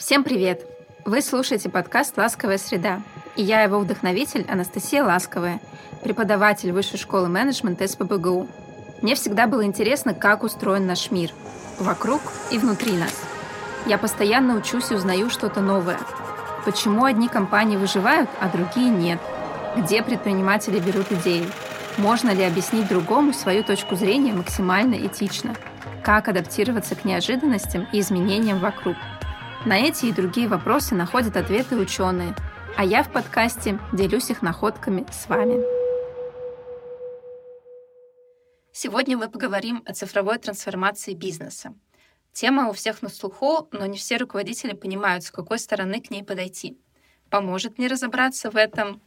Всем привет! Вы слушаете подкаст «Ласковая среда», и я его вдохновитель Анастасия Ласковая, преподаватель Высшей школы менеджмента СПБГУ. Мне всегда было интересно, как устроен наш мир, вокруг и внутри нас. Я постоянно учусь и узнаю что-то новое. Почему одни компании выживают, а другие нет? Где предприниматели берут идеи? Можно ли объяснить другому свою точку зрения максимально этично? Как адаптироваться к неожиданностям и изменениям вокруг – на эти и другие вопросы находят ответы ученые, а я в подкасте делюсь их находками с вами. Сегодня мы поговорим о цифровой трансформации бизнеса. Тема у всех на слуху, но не все руководители понимают, с какой стороны к ней подойти. Поможет мне разобраться в этом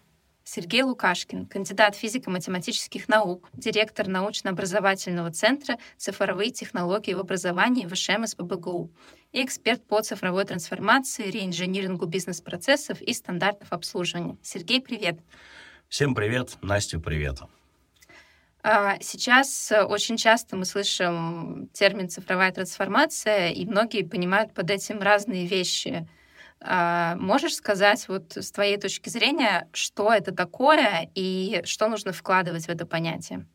Сергей Лукашкин, кандидат физико-математических наук, директор научно-образовательного центра «Цифровые технологии в образовании» ВШМ СПБГУ и эксперт по цифровой трансформации, реинжинирингу бизнес-процессов и стандартов обслуживания. Сергей, привет! Всем привет, Настя, привет! А, сейчас очень часто мы слышим термин «цифровая трансформация», и многие понимают под этим разные вещи — можешь сказать вот с твоей точки зрения, что это такое и что нужно вкладывать в это понятие?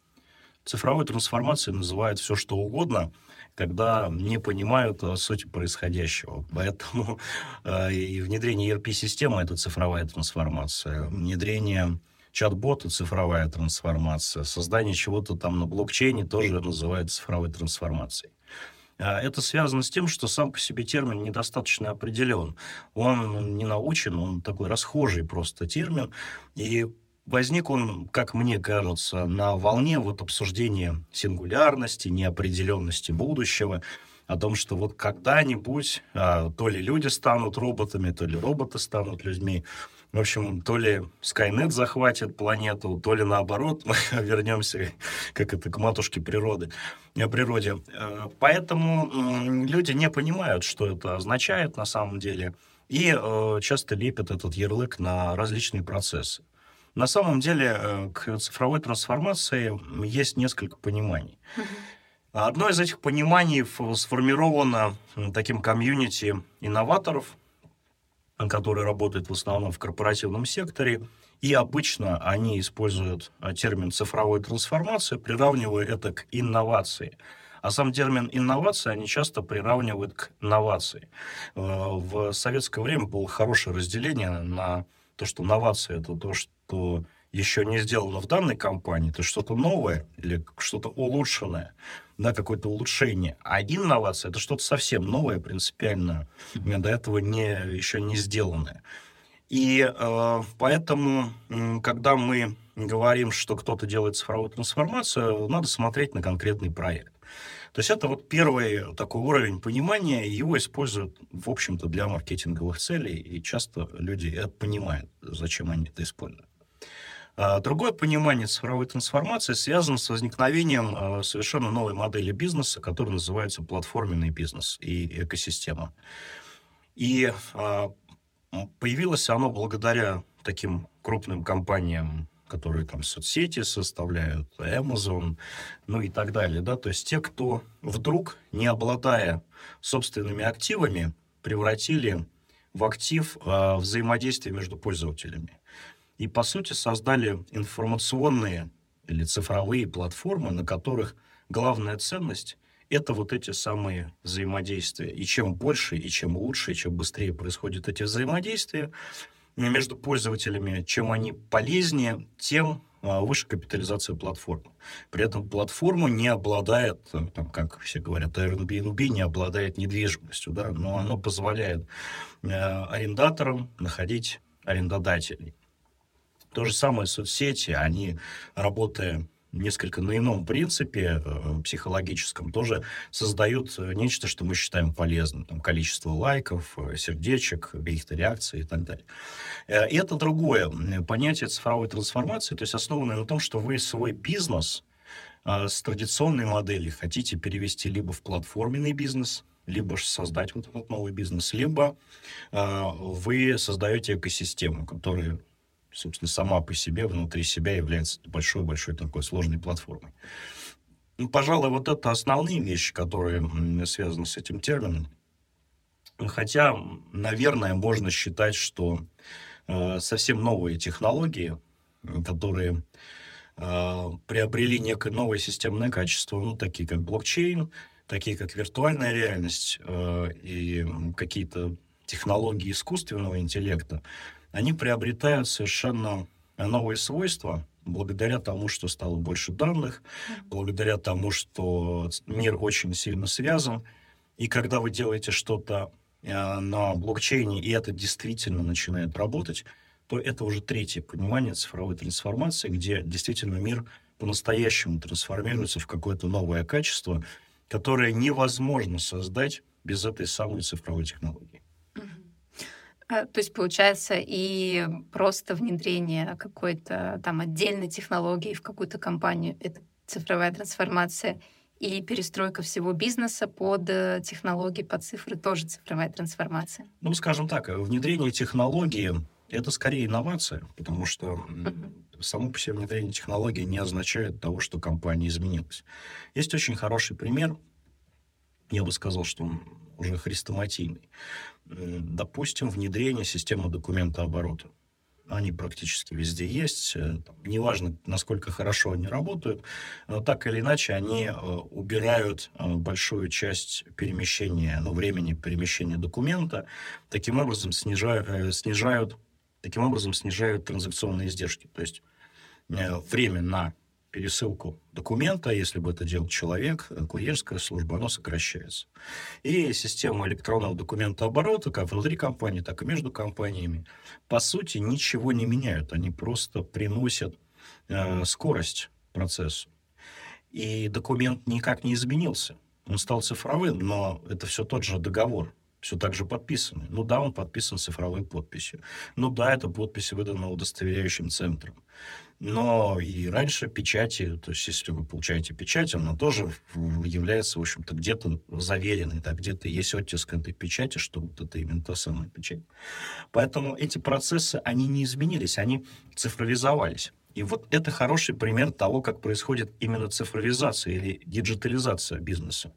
Цифровой трансформацией называют все, что угодно, когда не понимают сути происходящего. Поэтому э, и внедрение ERP-системы – это цифровая трансформация. Внедрение чат-бота – цифровая трансформация. Создание чего-то там на блокчейне тоже называют цифровой трансформацией. А, это связано с тем, что сам по себе термин недостаточно определен. Он не научен, он такой расхожий просто термин. И возник он, как мне кажется, на волне вот обсуждения сингулярности, неопределенности будущего, о том, что вот когда-нибудь а, то ли люди станут роботами, то ли роботы станут людьми. В общем, то ли Skynet захватит планету, то ли наоборот, мы вернемся как это, к матушке природы, о природе. Э, поэтому люди не понимают, что это означает на самом деле, и э, часто лепят этот ярлык на различные процессы. На самом деле э, к цифровой трансформации есть несколько пониманий. Одно из этих пониманий сформировано таким комьюнити инноваторов – которые работают в основном в корпоративном секторе, и обычно они используют а, термин цифровой трансформации, приравнивая это к инновации. А сам термин инновация они часто приравнивают к новации. Э, в советское время было хорошее разделение на то, что новация это то, что еще не сделано в данной компании, это что-то новое или что-то улучшенное, да, какое-то улучшение. А инновация — это что-то совсем новое, принципиально, до этого не, еще не сделанное. И э, поэтому, когда мы говорим, что кто-то делает цифровую трансформацию, надо смотреть на конкретный проект. То есть это вот первый такой уровень понимания, его используют, в общем-то, для маркетинговых целей, и часто люди это понимают, зачем они это используют. А, другое понимание цифровой трансформации связано с возникновением а, совершенно новой модели бизнеса, которая называется платформенный бизнес и экосистема. И а, появилось оно благодаря таким крупным компаниям, которые там соцсети составляют, Amazon, ну и так далее, да, то есть те, кто вдруг, не обладая собственными активами, превратили в актив э, взаимодействие между пользователями и, по сути, создали информационные или цифровые платформы, на которых главная ценность – это вот эти самые взаимодействия. И чем больше, и чем лучше, и чем быстрее происходят эти взаимодействия между пользователями, чем они полезнее, тем а, выше капитализация платформы. При этом платформа не обладает, там, как все говорят, Airbnb не обладает недвижимостью, да, но оно позволяет э, арендаторам находить арендодателей. То же самое соцсети, они, работая несколько на ином принципе э, психологическом, тоже создают э, нечто, что мы считаем полезным. Там, количество лайков, э, сердечек, каких-то реакций и так далее. И это другое понятие цифровой трансформации, то есть основанное на том, что вы свой бизнес с традиционной модели хотите перевести либо в платформенный бизнес, либо создать вот этот новый бизнес, либо вы создаете экосистему, которая собственно, сама по себе, внутри себя является большой-большой такой сложной платформой. Ну, пожалуй, вот это основные вещи, которые связаны с этим термином. Хотя, наверное, можно считать, что э, совсем новые технологии, которые э, приобрели некое новое системное качество, ну, такие как блокчейн, такие как виртуальная реальность э, и какие-то технологии искусственного интеллекта, они приобретают совершенно новые свойства благодаря тому, что стало больше данных, благодаря тому, что мир очень сильно связан. И когда вы делаете что-то э, на блокчейне, и это действительно начинает работать, то это уже третье понимание цифровой трансформации, где действительно мир по-настоящему трансформируется в какое-то новое качество, которое невозможно создать без этой самой цифровой технологии. А, то есть, получается, и просто внедрение какой-то там отдельной технологии в какую-то компанию — это цифровая трансформация, и перестройка всего бизнеса под э, технологии, под цифры тоже цифровая трансформация. Ну, скажем так, внедрение технологии — это скорее инновация, потому что само по себе внедрение технологии не означает того, что компания изменилась. Есть очень хороший пример, я бы сказал, что он уже хрестоматийный. Допустим, внедрение системы документа оборота. Они практически везде есть. Э, неважно, насколько хорошо они работают, но так или иначе они э, убирают э, большую часть перемещения, ну, времени перемещения документа, таким образом снижают, снижают, таким образом снижают транзакционные издержки. То есть время на пересылку документа, если бы это делал человек, э, курьерская служба, оно сокращается. И система электронного документа оборота, как внутри компании, так и между компаниями, по сути, ничего не меняют. Они просто приносят э, скорость процессу. И документ никак не изменился. Он стал цифровым, но это все тот же договор все так же подписаны. Ну да, он подписан цифровой подписью. Ну да, эта подпись выдана удостоверяющим центром. Но и раньше печати, то есть если вы получаете печать, она тоже является, в общем-то, где-то заверенной, да, где-то есть оттиск этой печати, что вот это именно та самая печать. Поэтому эти процессы, они не изменились, они цифровизовались. И вот это хороший пример того, как происходит именно цифровизация или диджитализация бизнеса.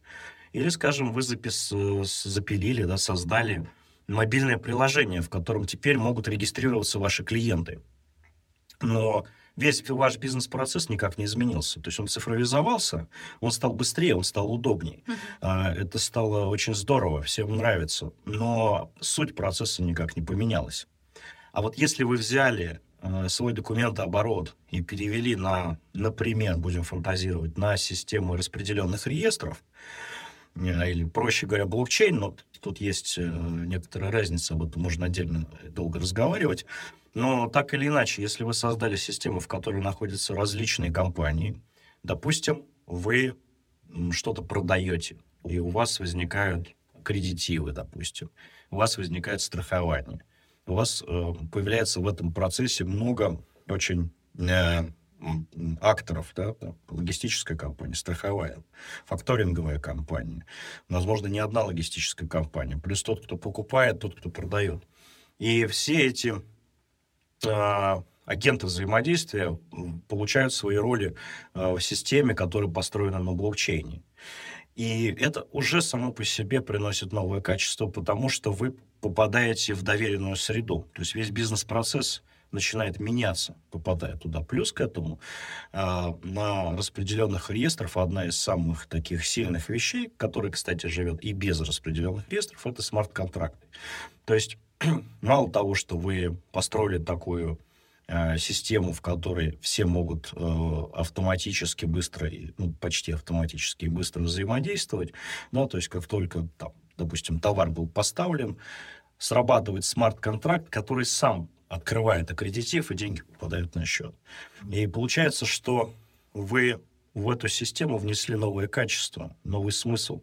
Или, скажем, вы запис... запилили, да, создали мобильное приложение, в котором теперь могут регистрироваться ваши клиенты. Но весь ваш бизнес-процесс никак не изменился. То есть он цифровизовался, он стал быстрее, он стал удобнее. Uh-huh. Это стало очень здорово, всем нравится. Но суть процесса никак не поменялась. А вот если вы взяли э, свой документооборот и перевели на, например, будем фантазировать, на систему распределенных реестров, или, проще говоря, блокчейн, но тут есть э, некоторая разница, об этом можно отдельно долго разговаривать, но так или иначе, если вы создали систему, в которой находятся различные компании, допустим, вы что-то продаете, и у вас возникают кредитивы, допустим, у вас возникает страхование, у вас э, появляется в этом процессе много очень э, акторов, да, логистическая компания, страховая, факторинговая компания, возможно, не одна логистическая компания, плюс тот, кто покупает, тот, кто продает. И все эти а, агенты взаимодействия получают свои роли а, в системе, которая построена на блокчейне. И это уже само по себе приносит новое качество, потому что вы попадаете в доверенную среду. То есть весь бизнес-процесс начинает меняться, попадая туда. Плюс к этому э, на распределенных реестрах одна из самых таких сильных вещей, которая, кстати, живет и без распределенных реестров, это смарт-контракты. То есть мало того, что вы построили такую э, систему, в которой все могут э, автоматически быстро, ну, почти автоматически быстро взаимодействовать, да, то есть как только, там, допустим, товар был поставлен, срабатывает смарт-контракт, который сам открывает аккредитив, и деньги попадают на счет. И получается, что вы в эту систему внесли новое качество, новый смысл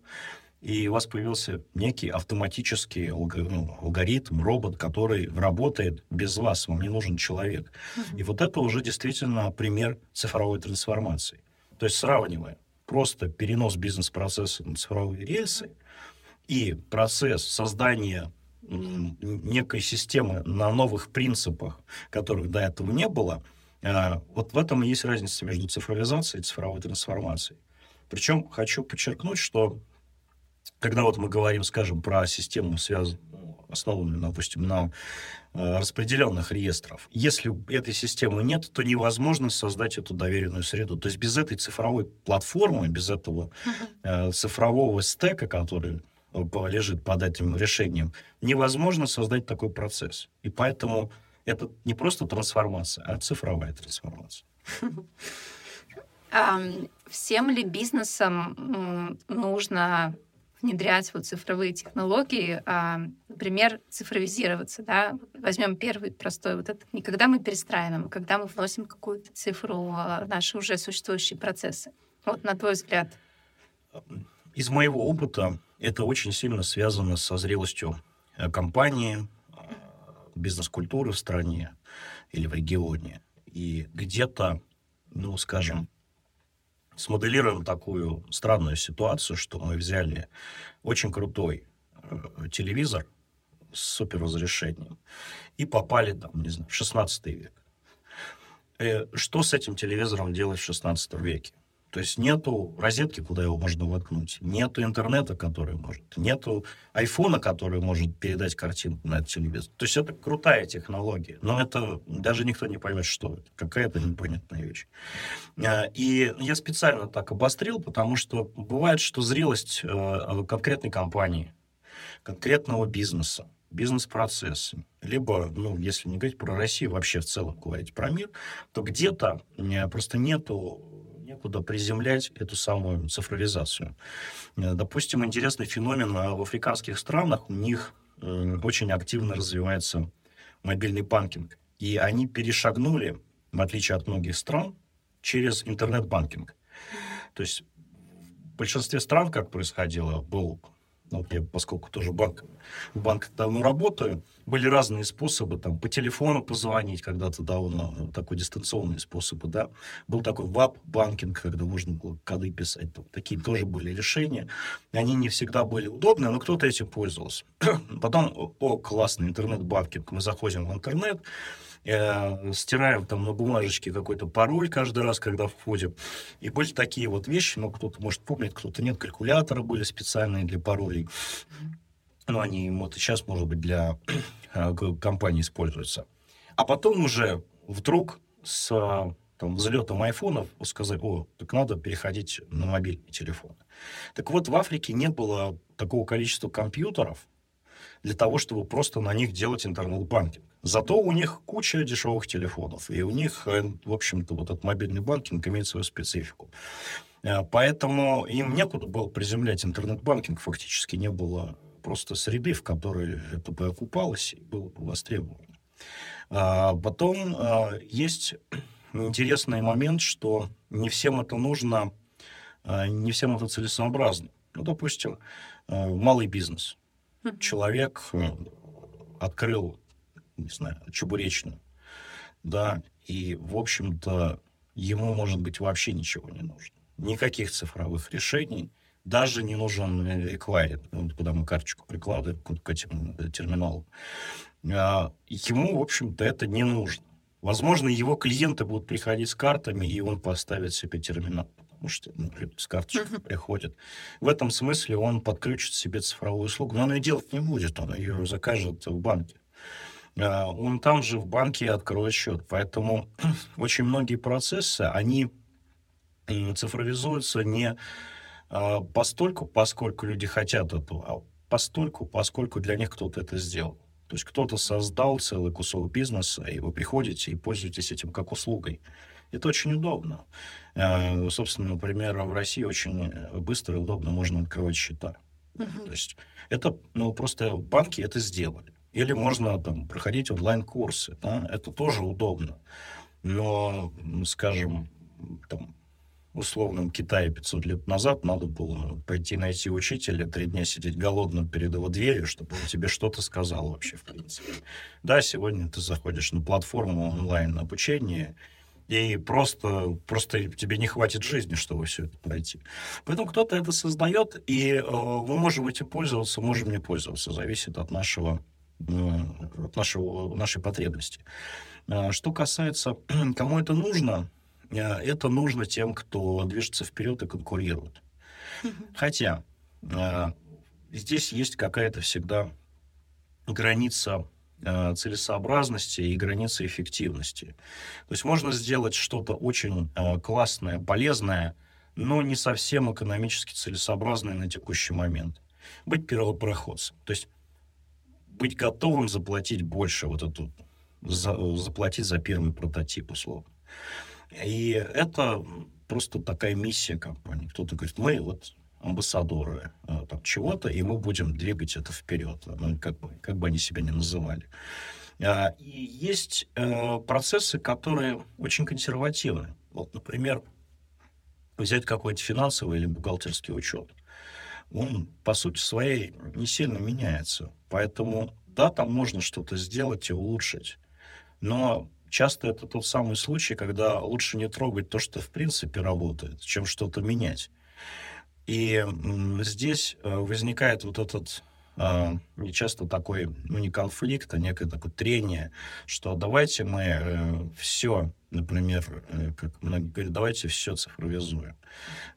и у вас появился некий автоматический ну, алгоритм, робот, который работает без вас, вам не нужен человек. И вот это уже действительно пример цифровой трансформации. То есть сравнивая просто перенос бизнес-процесса на цифровые рельсы и процесс создания некой системы на новых принципах, которых до этого не было, а, вот в этом и есть разница между цифровизацией и цифровой трансформацией. Причем хочу подчеркнуть, что когда вот мы говорим, скажем, про систему, связанную, ну, основанную, допустим, на э, распределенных реестров. Если этой системы нет, то невозможно создать эту доверенную среду. То есть без этой цифровой платформы, без этого э, цифрового стека, который лежит под этим решением, невозможно создать такой процесс. И поэтому это не просто трансформация, а цифровая трансформация. Всем ли бизнесам нужно внедрять вот цифровые технологии, а, например, цифровизироваться, да, возьмем первый простой вот этот, не когда мы перестраиваем, а когда мы вносим какую-то цифру в наши уже существующие процессы. Вот на твой взгляд. Из моего опыта это очень сильно связано со зрелостью э, компании, э, бизнес-культуры в стране или в регионе. И где-то, ну, скажем, смоделируем такую странную ситуацию, что мы взяли очень крутой э, телевизор с суперразрешением и попали там, не знаю, в 16 век. Что с этим телевизором делать в 16 веке? То есть нету розетки, куда его можно воткнуть, нету интернета, который может, нету айфона, который может передать картинку на этот телевизор. То есть это крутая технология, но это даже никто не поймет, что это, какая-то непонятная вещь. А, и я специально так обострил, потому что бывает, что зрелость э, конкретной компании, конкретного бизнеса, бизнес-процессы, либо, ну, если не говорить про Россию, вообще в целом говорить про мир, то где-то просто нету некуда приземлять эту самую цифровизацию. Э, допустим, интересный феномен а, в африканских странах. У них э, очень активно развивается мобильный банкинг. И они перешагнули, в отличие от многих стран, через интернет-банкинг. То есть в большинстве стран, как происходило, был вот я, поскольку тоже банк, в банках давно работаю, были разные способы, там, по телефону позвонить, когда-то давно, ну, такой дистанционный способ, да. Был такой WAP-банкинг, когда можно было коды писать, там, такие тоже были решения. Они не всегда были удобны, но кто-то этим пользовался. Потом, о, классный интернет-банкинг, мы заходим в интернет, э, стираем там на бумажечке какой-то пароль каждый раз, когда входим. И были такие вот вещи, ну, кто-то, может, помнит, кто-то нет, калькуляторы были специальные для паролей. Ну, они вот сейчас, может быть, для э, компании используются. А потом уже вдруг с там, взлетом айфонов сказать, о, так надо переходить на мобильные телефоны. Так вот, в Африке не было такого количества компьютеров для того, чтобы просто на них делать интернет-банкинг. Зато у них куча дешевых телефонов, и у них, э, в общем-то, вот этот мобильный банкинг имеет свою специфику. Э, поэтому им некуда было приземлять интернет-банкинг, фактически не было просто среды, в которой это бы окупалось и было бы востребовано. А потом а, есть интересный момент, что не всем это нужно, а, не всем это целесообразно. Ну, допустим, малый бизнес. Человек открыл не знаю, чебуречную, да, и, в общем-то, ему, может быть, вообще ничего не нужно. Никаких цифровых решений, даже не нужен эквайринг, ну, куда мы карточку прикладываем к этим э, терминалам. А, ему, в общем-то, это не нужно. Возможно, его клиенты будут приходить с картами, и он поставит себе терминал, потому что ну, с карточкой uh-huh. приходят. В этом смысле он подключит себе цифровую услугу, но он ее делать не будет, он ее закажет в банке. А, он там же в банке откроет счет. Поэтому очень многие процессы, они цифровизуются не а, постольку, поскольку люди хотят этого, а постольку, поскольку для них кто-то это сделал. То есть кто-то создал целый кусок бизнеса, и вы приходите и пользуетесь этим как услугой. Это очень удобно. А, собственно, например, в России очень быстро и удобно можно открывать счета. Uh-huh. То есть это, ну, просто банки это сделали. Или можно там проходить онлайн-курсы. Да? Это тоже удобно. Но, скажем, там, условном Китае 500 лет назад надо было пойти найти учителя, три дня сидеть голодным перед его дверью, чтобы он тебе что-то сказал вообще, в принципе. Да, сегодня ты заходишь на платформу онлайн-обучения, и просто, просто тебе не хватит жизни, чтобы все это пройти. Поэтому кто-то это создает, и э, мы можем этим пользоваться, можем не пользоваться, зависит от нашего нашего, нашей потребности. А, что касается, кому это нужно, а, это нужно тем, кто движется вперед и конкурирует. Хотя а, здесь есть какая-то всегда граница э, целесообразности и граница эффективности. То есть можно сделать что-то очень э, классное, полезное, но не совсем экономически целесообразное на текущий момент. Быть первопроходцем. То есть быть готовым заплатить больше, вот эту, за, заплатить за первый прототип, условно. И это просто такая миссия компании. Кто-то говорит, мы вот амбассадоры э, там, чего-то, и мы будем двигать это вперед, ну, как, бы, как бы они себя ни называли. А, и есть э, процессы, которые очень консервативны. Вот, например, взять какой-то финансовый или бухгалтерский учет. Он, по сути своей, не сильно меняется. Поэтому, да, там можно что-то сделать и улучшить. Но часто это тот самый случай, когда лучше не трогать то, что в принципе работает, чем что-то менять. И здесь э, возникает вот этот а, не часто такой, ну, не конфликт, а некое такое трение, что давайте мы э, все, например, э, как многие говорят, давайте все цифровизуем.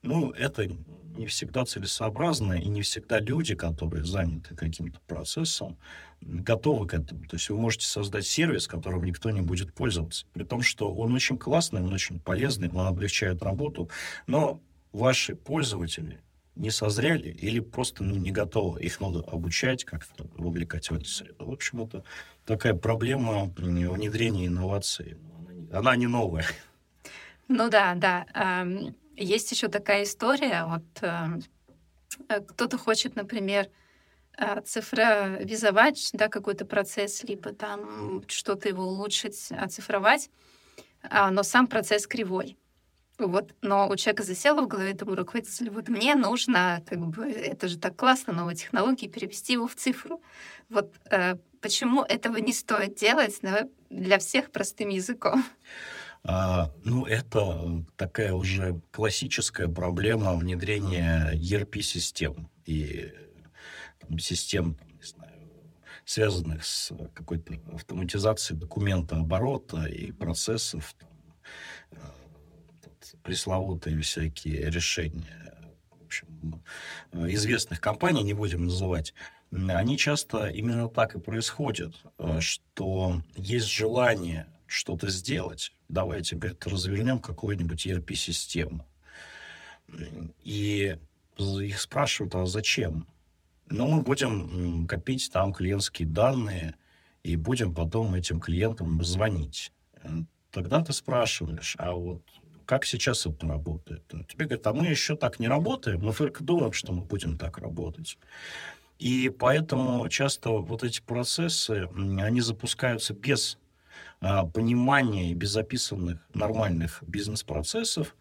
Ну, это не всегда целесообразно, и не всегда люди, которые заняты каким-то процессом, готовы к этому. То есть вы можете создать сервис, которым никто не будет пользоваться, при том, что он очень классный, он очень полезный, он облегчает работу, но ваши пользователи не созрели или просто ну, не готовы. Их надо обучать, как-то вовлекать в эту среду. В общем, это такая проблема внедрения инноваций. Она не новая. Ну да, да. Есть еще такая история. Вот эм, э, кто-то хочет, например, э, цифровизовать да, какой-то процесс, либо там что-то его улучшить, оцифровать, а, но сам процесс кривой. Вот, но у человека засело в голове этому руководителю, вот мне нужно, как бы, это же так классно, новые технологии, перевести его в цифру. Вот э, почему этого не стоит делать да, для всех простым языком? А, ну, это такая уже классическая проблема внедрения ERP-систем и там, систем, не знаю, связанных с какой-то автоматизацией документа оборота и процессов, там, пресловутые всякие решения в общем, известных компаний, не будем называть, они часто именно так и происходят, э, что есть желание что-то сделать, давайте, говорит, развернем какую-нибудь ERP-систему. И их спрашивают, а зачем? Ну, мы будем копить там клиентские данные и будем потом этим клиентам звонить. Тогда ты спрашиваешь, а вот как сейчас это работает. Тебе говорят, а мы еще так не работаем, мы только думаем, что мы будем так работать. И поэтому часто вот эти процессы, они запускаются без а, понимания и без описанных нормальных бизнес-процессов,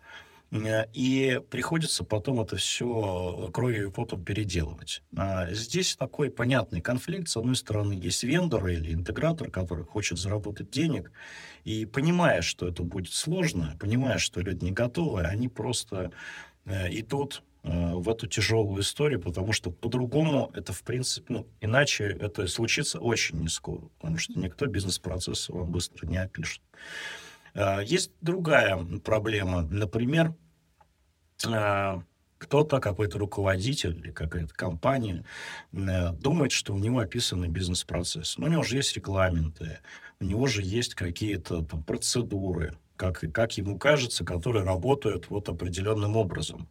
и приходится потом это все кровью и потом переделывать. А здесь такой понятный конфликт. С одной стороны, есть вендор или интегратор, который хочет заработать денег, и понимая, что это будет сложно, понимая, что люди не готовы, они просто э, идут э, в эту тяжелую историю, потому что по-другому это, в принципе, ну, иначе это случится очень не скоро, потому что никто бизнес-процесс вам быстро не опишет. А, есть другая проблема. Например, а, кто-то, какой-то руководитель или какая-то компания э, думает, что у него описаны бизнес-процесс. Но у него же есть регламенты, у него же есть какие-то там, процедуры, как, как ему кажется, которые работают вот определенным образом.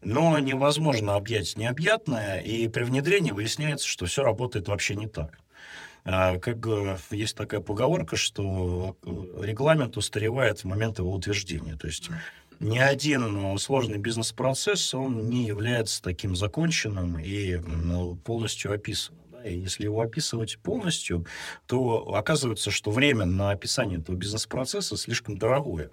Но невозможно объять необъятное, и при внедрении выясняется, что все работает вообще не так. А, как есть такая поговорка, что э, регламент устаревает в момент его утверждения. То есть ни один сложный бизнес-процесс, он не является таким законченным и полностью описанным. И если его описывать полностью, то оказывается, что время на описание этого бизнес-процесса слишком дорогое.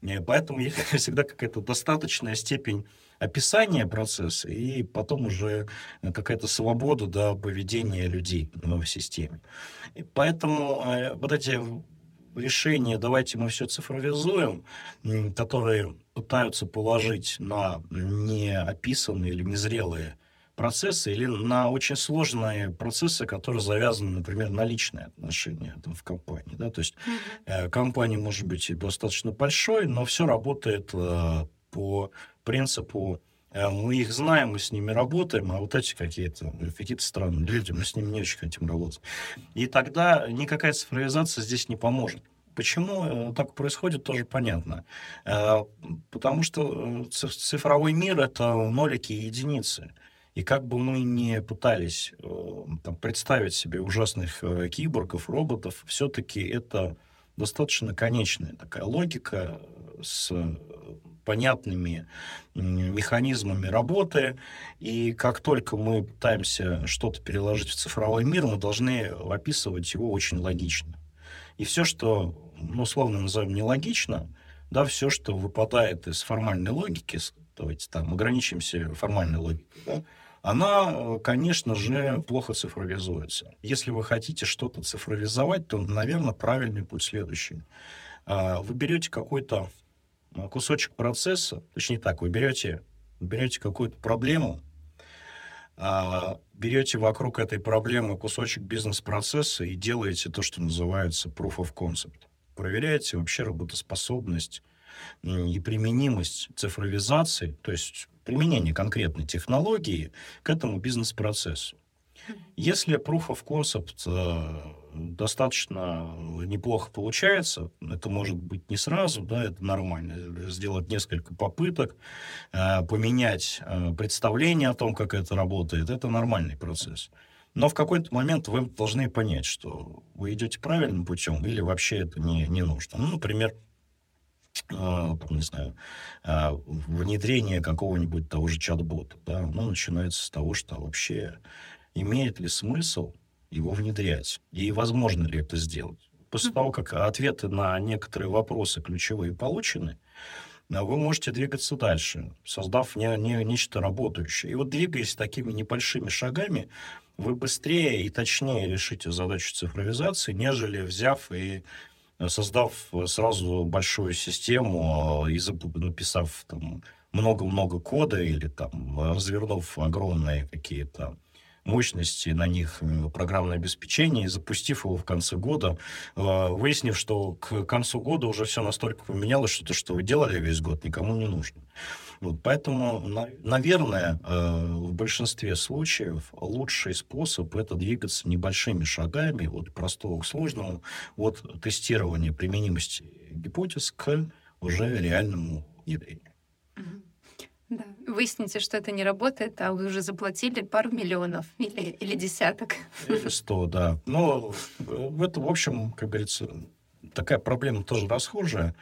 И поэтому всегда какая-то достаточная степень описание процесса и потом уже какая-то свобода до поведения людей в системе. И поэтому э, вот эти решения «давайте мы все цифровизуем», которые пытаются положить на неописанные или незрелые процессы или на очень сложные процессы, которые завязаны, например, на личные отношения там, в компании. Да? То есть э, компания может быть достаточно большой, но все работает э, по принципу Э, мы их знаем, мы с ними работаем, а вот эти какие-то какие странные люди, мы с ними не очень хотим работать. И тогда никакая цифровизация здесь не поможет. Почему э, так происходит, тоже понятно. Э, потому что цифровой мир — это нолики и единицы. И как бы мы ни пытались там, представить себе ужасных киборгов, роботов, все-таки это достаточно конечная такая логика с понятными механизмами работы. И как только мы пытаемся что-то переложить в цифровой мир, мы должны описывать его очень логично. И все, что, ну, условно назовем, нелогично, да, все, что выпадает из формальной логики, давайте там ограничимся формальной логикой, да, она, конечно же, плохо цифровизуется. Если вы хотите что-то цифровизовать, то, наверное, правильный путь следующий. А, вы берете какой-то Э, кусочек процесса, точнее так, вы берете, берете какую-то проблему, а, берете вокруг этой проблемы кусочек бизнес-процесса и делаете то, что называется proof of concept. Проверяете вообще работоспособность и применимость цифровизации, то есть применение конкретной технологии к этому бизнес-процессу. Если proof of concept э, достаточно неплохо получается, это может быть не сразу, да, это нормально, сделать несколько попыток, э, поменять э, представление о том, как это работает, это нормальный процесс. Но в какой-то момент вы должны понять, что вы идете правильным путем или вообще это не, не нужно. Ну, например, не знаю, внедрение какого-нибудь того же чат-бота, да, оно начинается с того, что вообще имеет ли смысл его внедрять, и возможно ли это сделать. После того, как ответы на некоторые вопросы ключевые получены, а, вы можете двигаться дальше, создав не, не, нечто работающее. И вот двигаясь такими небольшими шагами, вы быстрее и точнее решите задачу цифровизации, нежели взяв и создав сразу большую систему и написав там много-много кода или там развернув огромные какие-то мощности на них программное обеспечение, и запустив его в конце года, э, выяснив, что к концу года уже все настолько поменялось, что то, что вы делали весь год, никому не нужно. Вот, поэтому, наверное, э, в большинстве случаев лучший способ это двигаться небольшими шагами от простого к сложному, от тестирования применимости гипотез к уже реальному внедрению. Да. Выясните, что это не работает, а вы уже заплатили пару миллионов или, или десяток. Или сто, да. Но в этом, в общем, как говорится, такая проблема тоже расхожая.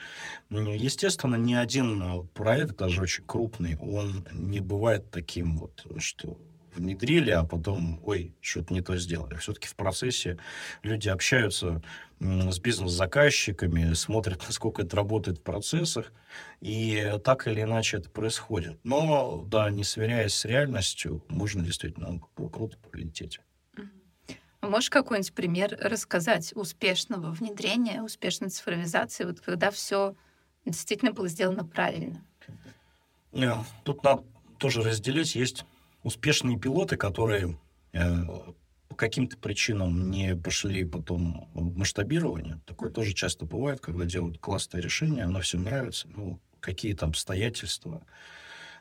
Естественно, ни один проект, даже очень крупный, он не бывает таким вот, что внедрили, а потом, ой, что-то не то сделали. Все-таки в процессе люди общаются с бизнес-заказчиками, смотрят, насколько это работает в процессах, и так или иначе это происходит. Но, да, не сверяясь с реальностью, можно действительно круто полететь. Можешь какой-нибудь пример рассказать успешного внедрения, успешной цифровизации, вот когда все действительно было сделано правильно? Тут надо тоже разделить. Есть успешные пилоты, которые э, по каким-то причинам не пошли потом в масштабирование. Такое тоже часто бывает, когда делают классное решение, оно всем нравится, ну, какие-то обстоятельства, а,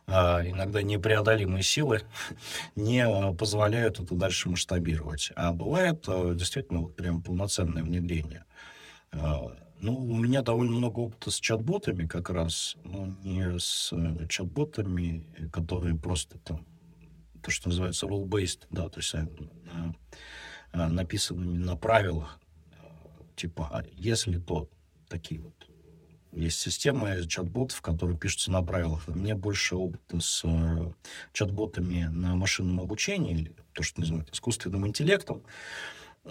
иногда непреодолимые силы не а, позволяют это дальше масштабировать. А бывает а, действительно вот прям полноценное внедрение. А, ну, у меня довольно много опыта с чат-ботами как раз, но не с э, чат-ботами, которые просто там то, что называется rule-based, да, то есть э, написанными на правилах, типа, а если то, такие вот. Есть система чат-ботов, которые пишутся на правилах. Мне больше опыта с чат-ботами на машинном обучении, или то, что называют искусственным интеллектом.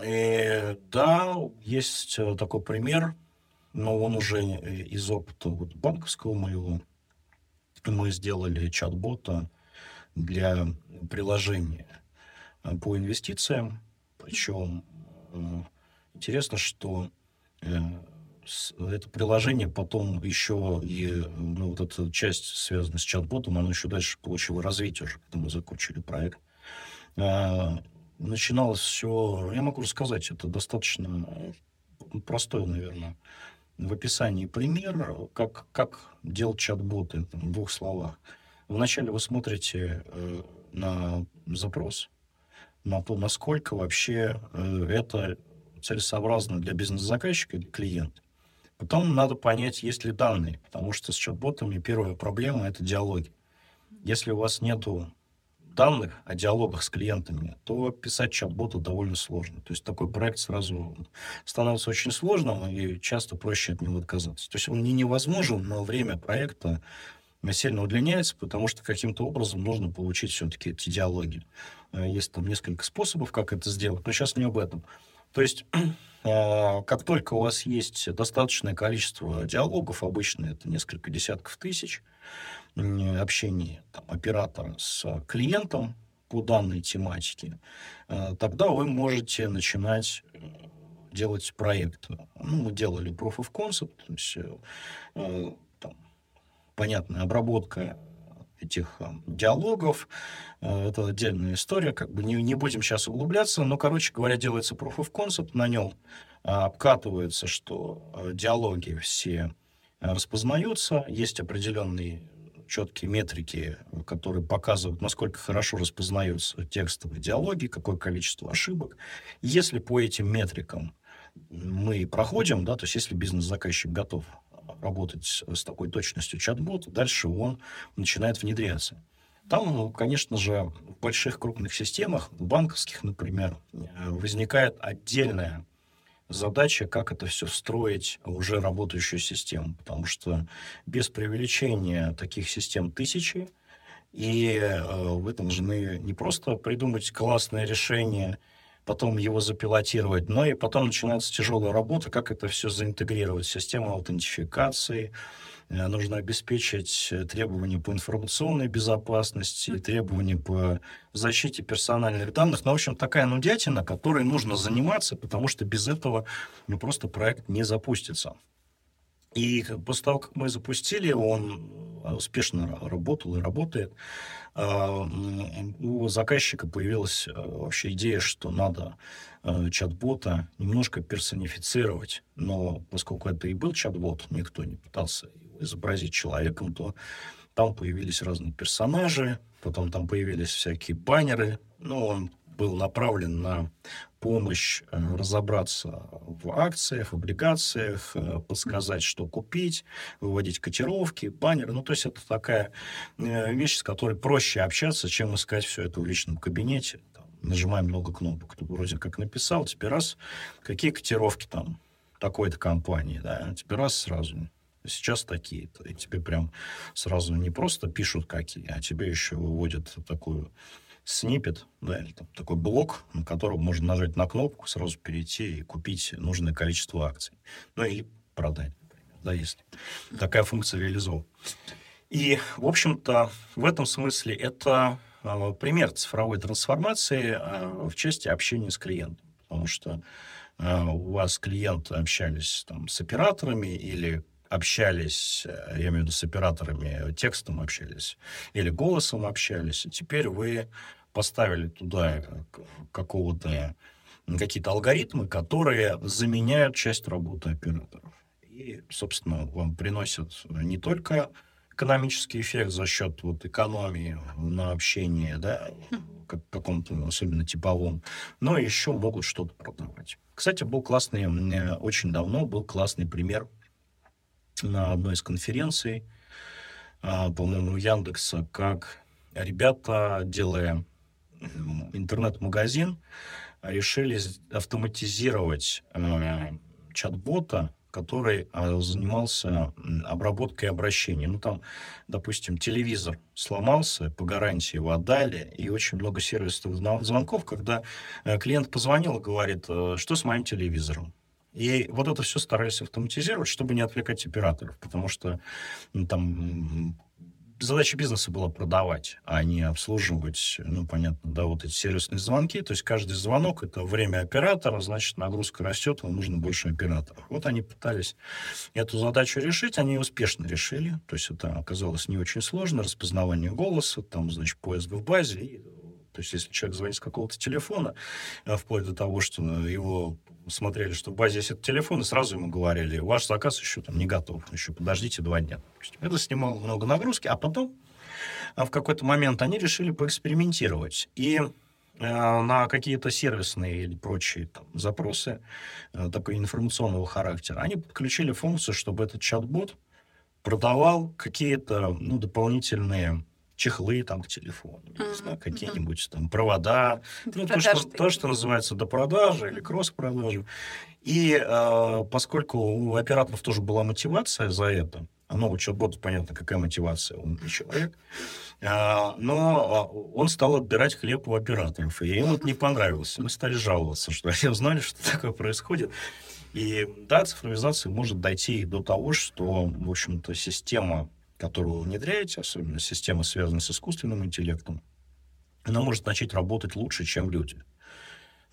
И, да, есть такой пример, но он уже из опыта вот банковского моего. Мы сделали чат-бота, для приложения э, по инвестициям. Причем э, интересно, что э, это приложение потом еще и ну, вот эта часть, связанная с чат-ботом, она еще дальше получила развитие уже, когда мы закончили проект. Начиналось все, я могу рассказать, это достаточно простой, наверное, в описании пример, как, как делать чат-боты, в двух словах. Вначале вы смотрите э, на запрос, на то, насколько вообще э, это целесообразно для бизнес-заказчика или клиента. Потом надо понять, есть ли данные, потому что с чат-ботами первая проблема — это диалоги. Если у вас нету данных о диалогах с клиентами, то писать чат-боту довольно сложно. То есть такой проект сразу становится очень сложным, и часто проще от него отказаться. То есть он не невозможен, но время проекта сильно удлиняется, потому что каким-то образом нужно получить все-таки эти диалоги. Э, есть там несколько способов, как это сделать, но сейчас не об этом. То есть как только у вас есть достаточное количество диалогов, обычно это несколько десятков тысяч, общения там, оператора с клиентом по данной тематике, э, тогда вы можете начинать делать проект. Ну, мы делали Proof of Concept, то есть понятная обработка этих э, диалогов. Э, это отдельная история, как бы не, не будем сейчас углубляться, но, короче говоря, делается proof of concept, на нем э, обкатывается, что диалоги все распознаются, есть определенные четкие метрики, которые показывают, насколько хорошо распознаются текстовые диалоги, какое количество ошибок. Если по этим метрикам мы проходим, да, то есть если бизнес-заказчик готов работать с такой точностью чат-бот, дальше он начинает внедряться. Там, ну, конечно же, в больших крупных системах, банковских, например, э, возникает отдельная задача, как это все встроить в уже работающую систему, потому что без привлечения таких систем тысячи, и э, вы должны не просто придумать классное решение – потом его запилотировать. Но и потом начинается тяжелая работа, как это все заинтегрировать. Система аутентификации, э, нужно обеспечить э, требования по информационной безопасности, требования по защите персональных данных. Ну, в общем, такая нудятина, которой нужно заниматься, потому что без этого ну, просто проект не запустится. И после того, как мы запустили, он успешно работал и работает. А, у заказчика появилась э, вообще идея, что надо э, чат-бота немножко персонифицировать. Но поскольку это и был чат-бот, никто не пытался его изобразить человеком, то там появились разные персонажи, потом там появились всякие баннеры. Ну, был направлен на помощь э, разобраться в акциях, облигациях, э, подсказать, что купить, выводить котировки, баннеры. Ну, то есть это такая э, вещь, с которой проще общаться, чем искать все это в личном кабинете. Там, нажимаем много кнопок. Ты вроде как написал, теперь раз, какие котировки там такой-то компании, да, теперь раз сразу сейчас такие-то. И тебе прям сразу не просто пишут какие, а тебе еще выводят такую снипет, да, или там такой блок, на котором можно нажать на кнопку, сразу перейти и купить нужное количество акций. Ну, или продать, например, да, если такая функция реализована. И, в общем-то, в этом смысле это э, пример цифровой трансформации э, в части общения с клиентом. Потому что э, у вас клиенты общались там, с операторами или общались, я имею в виду с операторами, текстом общались или голосом общались, и теперь вы поставили туда какого-то какие-то алгоритмы, которые заменяют часть работы операторов. И, собственно, вам приносят не только экономический эффект за счет вот экономии на общении, да, как каком-то особенно типовом, но еще могут что-то продавать. Кстати, был классный, очень давно был классный пример на одной из конференций, а, по-моему, Яндекса, как ребята, делая интернет-магазин, решили автоматизировать э, чат-бота, который э, занимался обработкой обращений. Ну, там, допустим, телевизор сломался, по гарантии его отдали, и очень много сервисных звонков, когда э, клиент позвонил и говорит, что с моим телевизором? И вот это все старались автоматизировать, чтобы не отвлекать операторов, потому что ну, там задача бизнеса была продавать, а не обслуживать, ну, понятно, да, вот эти сервисные звонки. То есть каждый звонок — это время оператора, значит, нагрузка растет, вам нужно больше операторов. Вот они пытались эту задачу решить, они успешно решили. То есть это оказалось не очень сложно, распознавание голоса, там, значит, поиск в базе, и то есть, если человек звонит с какого-то телефона, э, вплоть до того, что его смотрели, что в базе есть телефон, и сразу ему говорили, ваш заказ еще там не готов, еще подождите два дня. Это снимало много нагрузки, а потом в какой-то момент, они решили поэкспериментировать. И на какие-то сервисные или прочие там, запросы такой информационного характера, они подключили функцию, чтобы этот чат-бот продавал какие-то ну, дополнительные чехлы там к телефону, mm-hmm. не знаю, какие-нибудь там провода, ну, то что, то, что называется до продажи или кросс-продажи. И э, поскольку у операторов тоже была мотивация за это, а новый чат-бот, понятно, какая мотивация, он не человек, э, но он стал отбирать хлеб у операторов, и им это не понравилось. Мы стали жаловаться, что они узнали, что такое происходит. И да, цифровизация может дойти до того, что, в общем-то, система которую вы внедряете, особенно системы, связанные с искусственным интеллектом, она может начать работать лучше, чем люди.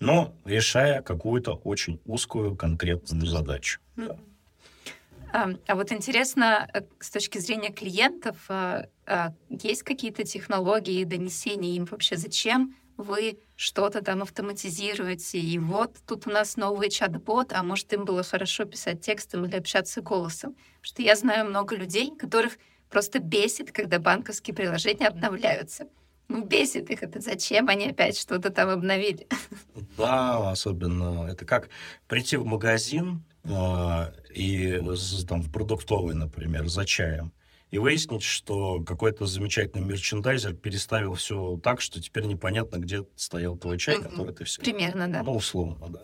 Но решая какую-то очень узкую конкретную задачу. Да. А, а вот интересно, э, с точки зрения клиентов, а, а, есть какие-то технологии донесения им вообще? Зачем вы что-то там автоматизируете, и вот тут у нас новый чат-бот, а может, им было хорошо писать текстом или общаться голосом? Потому что я знаю много людей, которых Просто бесит, когда банковские приложения обновляются. Ну, бесит их это. Зачем они опять что-то там обновили? Да, особенно. Это как прийти в магазин э, и там, в продуктовый, например, за чаем, и выяснить, что какой-то замечательный мерчендайзер переставил все так, что теперь непонятно, где стоял твой чай, mm-hmm. который ты все... Примерно, да. Ну, условно, да.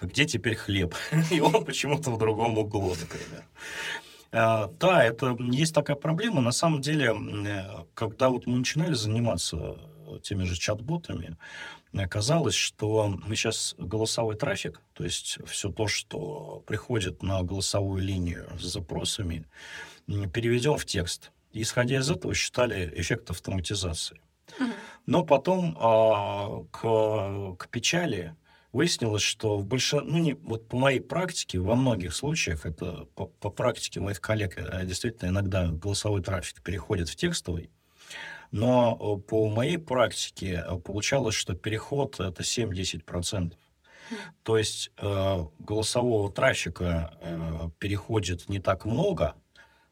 Где теперь хлеб? И он почему-то в другом углу, например. А, да, это есть такая проблема. На самом деле, э, когда вот мы начинали заниматься теми же чат-ботами, оказалось, что мы сейчас голосовой трафик, то есть все то, что приходит на голосовую линию с запросами, переведем в текст. Исходя из этого, считали эффект автоматизации. Но потом а, к, к печали выяснилось, что в больше, ну не вот по моей практике, во многих случаях, это по, по практике моих коллег, э, действительно иногда голосовой трафик переходит в текстовый, но э, по моей практике э, получалось, что переход это 7-10%. То есть э, голосового трафика э, переходит не так много,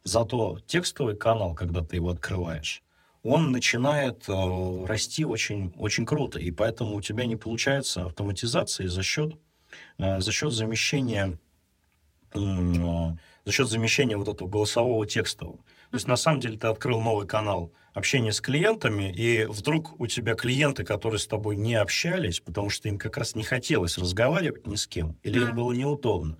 зато текстовый канал, когда ты его открываешь, он начинает э, расти очень, очень круто. И поэтому у тебя не получается автоматизации за счет, э, за счет замещения э, за счет замещения вот этого голосового текстового. То есть, на самом деле, ты открыл новый канал общения с клиентами, и вдруг у тебя клиенты, которые с тобой не общались, потому что им как раз не хотелось разговаривать ни с кем, или им было неудобно,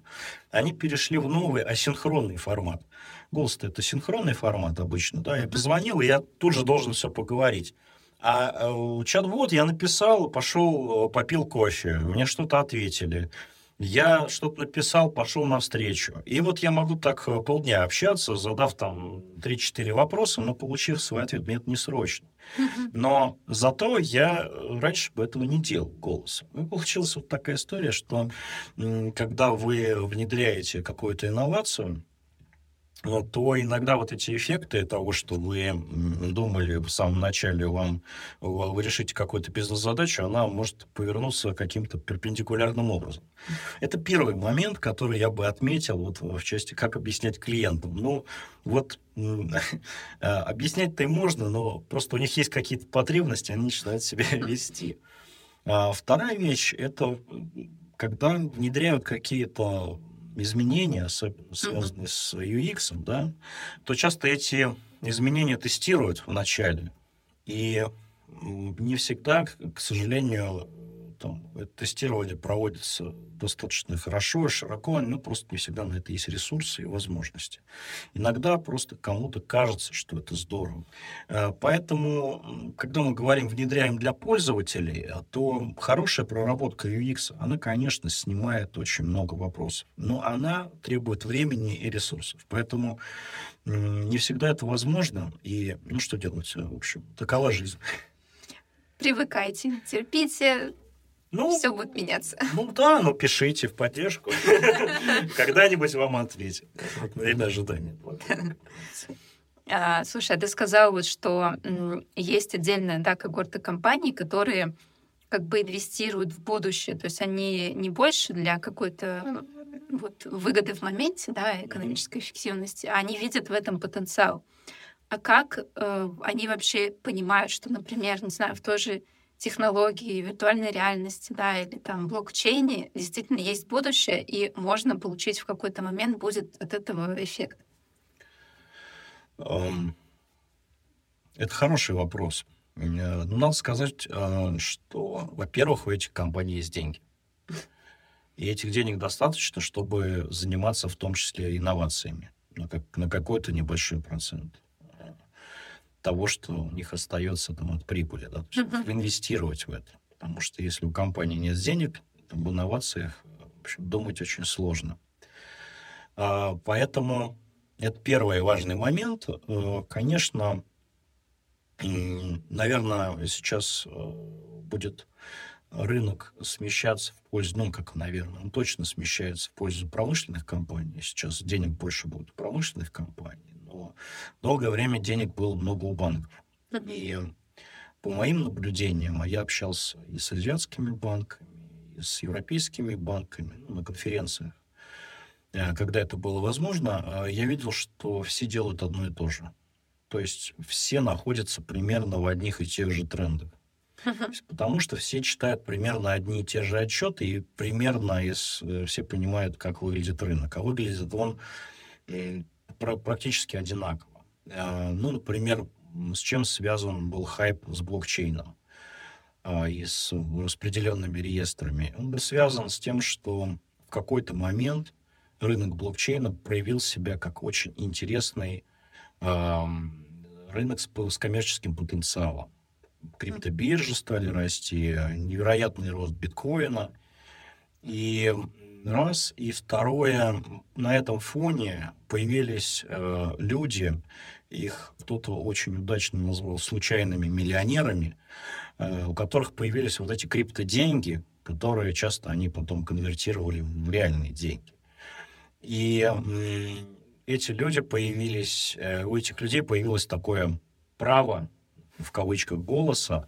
они перешли в новый асинхронный формат. Голос это синхронный формат обычно, да, я позвонил, и я тут же должен все поговорить. А э, чат-бот я написал, пошел, э, попил кофе, мне что-то ответили. Я что-то написал, пошел навстречу. И вот я могу так э, полдня общаться, задав там 3-4 вопроса, но получив свой ответ. Мне это не срочно. Но зато я раньше бы этого не делал голосом. И получилась вот такая история, что когда вы внедряете какую-то инновацию, то иногда вот эти эффекты того, что вы думали в самом начале, вам вы решите какую-то бизнес-задачу, она может повернуться каким-то перпендикулярным образом. Это первый момент, который я бы отметил вот в части, как объяснять клиентам. Ну, вот а, объяснять-то и можно, но просто у них есть какие-то потребности, они начинают себя вести. А вторая вещь – это когда внедряют какие-то изменения, особенно связанные с UX, да, то часто эти изменения тестируют в начале. И не всегда, к сожалению, там, это тестирование проводится достаточно хорошо, широко, но просто не всегда на это есть ресурсы и возможности. Иногда просто кому-то кажется, что это здорово. Э, поэтому, когда мы говорим «внедряем для пользователей», а то хорошая проработка UX, она, конечно, снимает очень много вопросов, но она требует времени и ресурсов. Поэтому не всегда это возможно, и ну что делать, в общем, такова жизнь. Привыкайте, терпите, ну, все будет меняться. Ну да, ну пишите в поддержку. Когда-нибудь вам ответят. Время ожидания. А, слушай, а ты сказал вот, что есть отдельная да, когорта компаний, которые как бы инвестируют в будущее, то есть они не больше для какой-то вот, выгоды в моменте, да, экономической эффективности, а они видят в этом потенциал. А как э, они вообще понимают, что, например, не знаю, в той же технологии виртуальной реальности, да, или там блокчейне действительно есть будущее, и можно получить в какой-то момент будет от этого эффект? Um, это хороший вопрос. Ну, надо сказать, э, что, во-первых, у этих компаний есть деньги. И этих денег достаточно, чтобы заниматься в том числе инновациями на, как, на какой-то небольшой процент того, что у них остается там, от прибыли. Да? Uh-huh. Инвестировать в это. Потому что если у компании нет денег, об инновациях в общем, думать очень сложно. А, поэтому это первый важный момент. Конечно, наверное, сейчас э, будет рынок смещаться в пользу, ну, как, наверное, он точно смещается в пользу промышленных компаний. Сейчас денег больше будет у промышленных компаний, но долгое время денег было много у банков. И по моим наблюдениям, а я общался и с азиатскими банками, и с европейскими банками ну, на конференциях, э, когда это было возможно, э, я видел, что все делают одно и то же – то есть все находятся примерно в одних и тех же трендах. Потому что все читают примерно одни и те же отчеты, и примерно из, э, все понимают, как выглядит рынок. А выглядит он практически одинаково. А, ну, например, с чем связан был хайп с блокчейном а, и с распределенными реестрами? Он был связан с тем, что в какой-то момент рынок блокчейна проявил себя как очень интересный рынок с, с коммерческим потенциалом. Криптобиржи стали расти, невероятный рост биткоина. И раз. И второе, на этом фоне появились э, люди, их кто-то очень удачно назвал случайными миллионерами, э, у которых появились вот эти криптоденьги, которые часто они потом конвертировали в реальные деньги. И эти люди появились, э, у этих людей появилось такое право, в кавычках, голоса.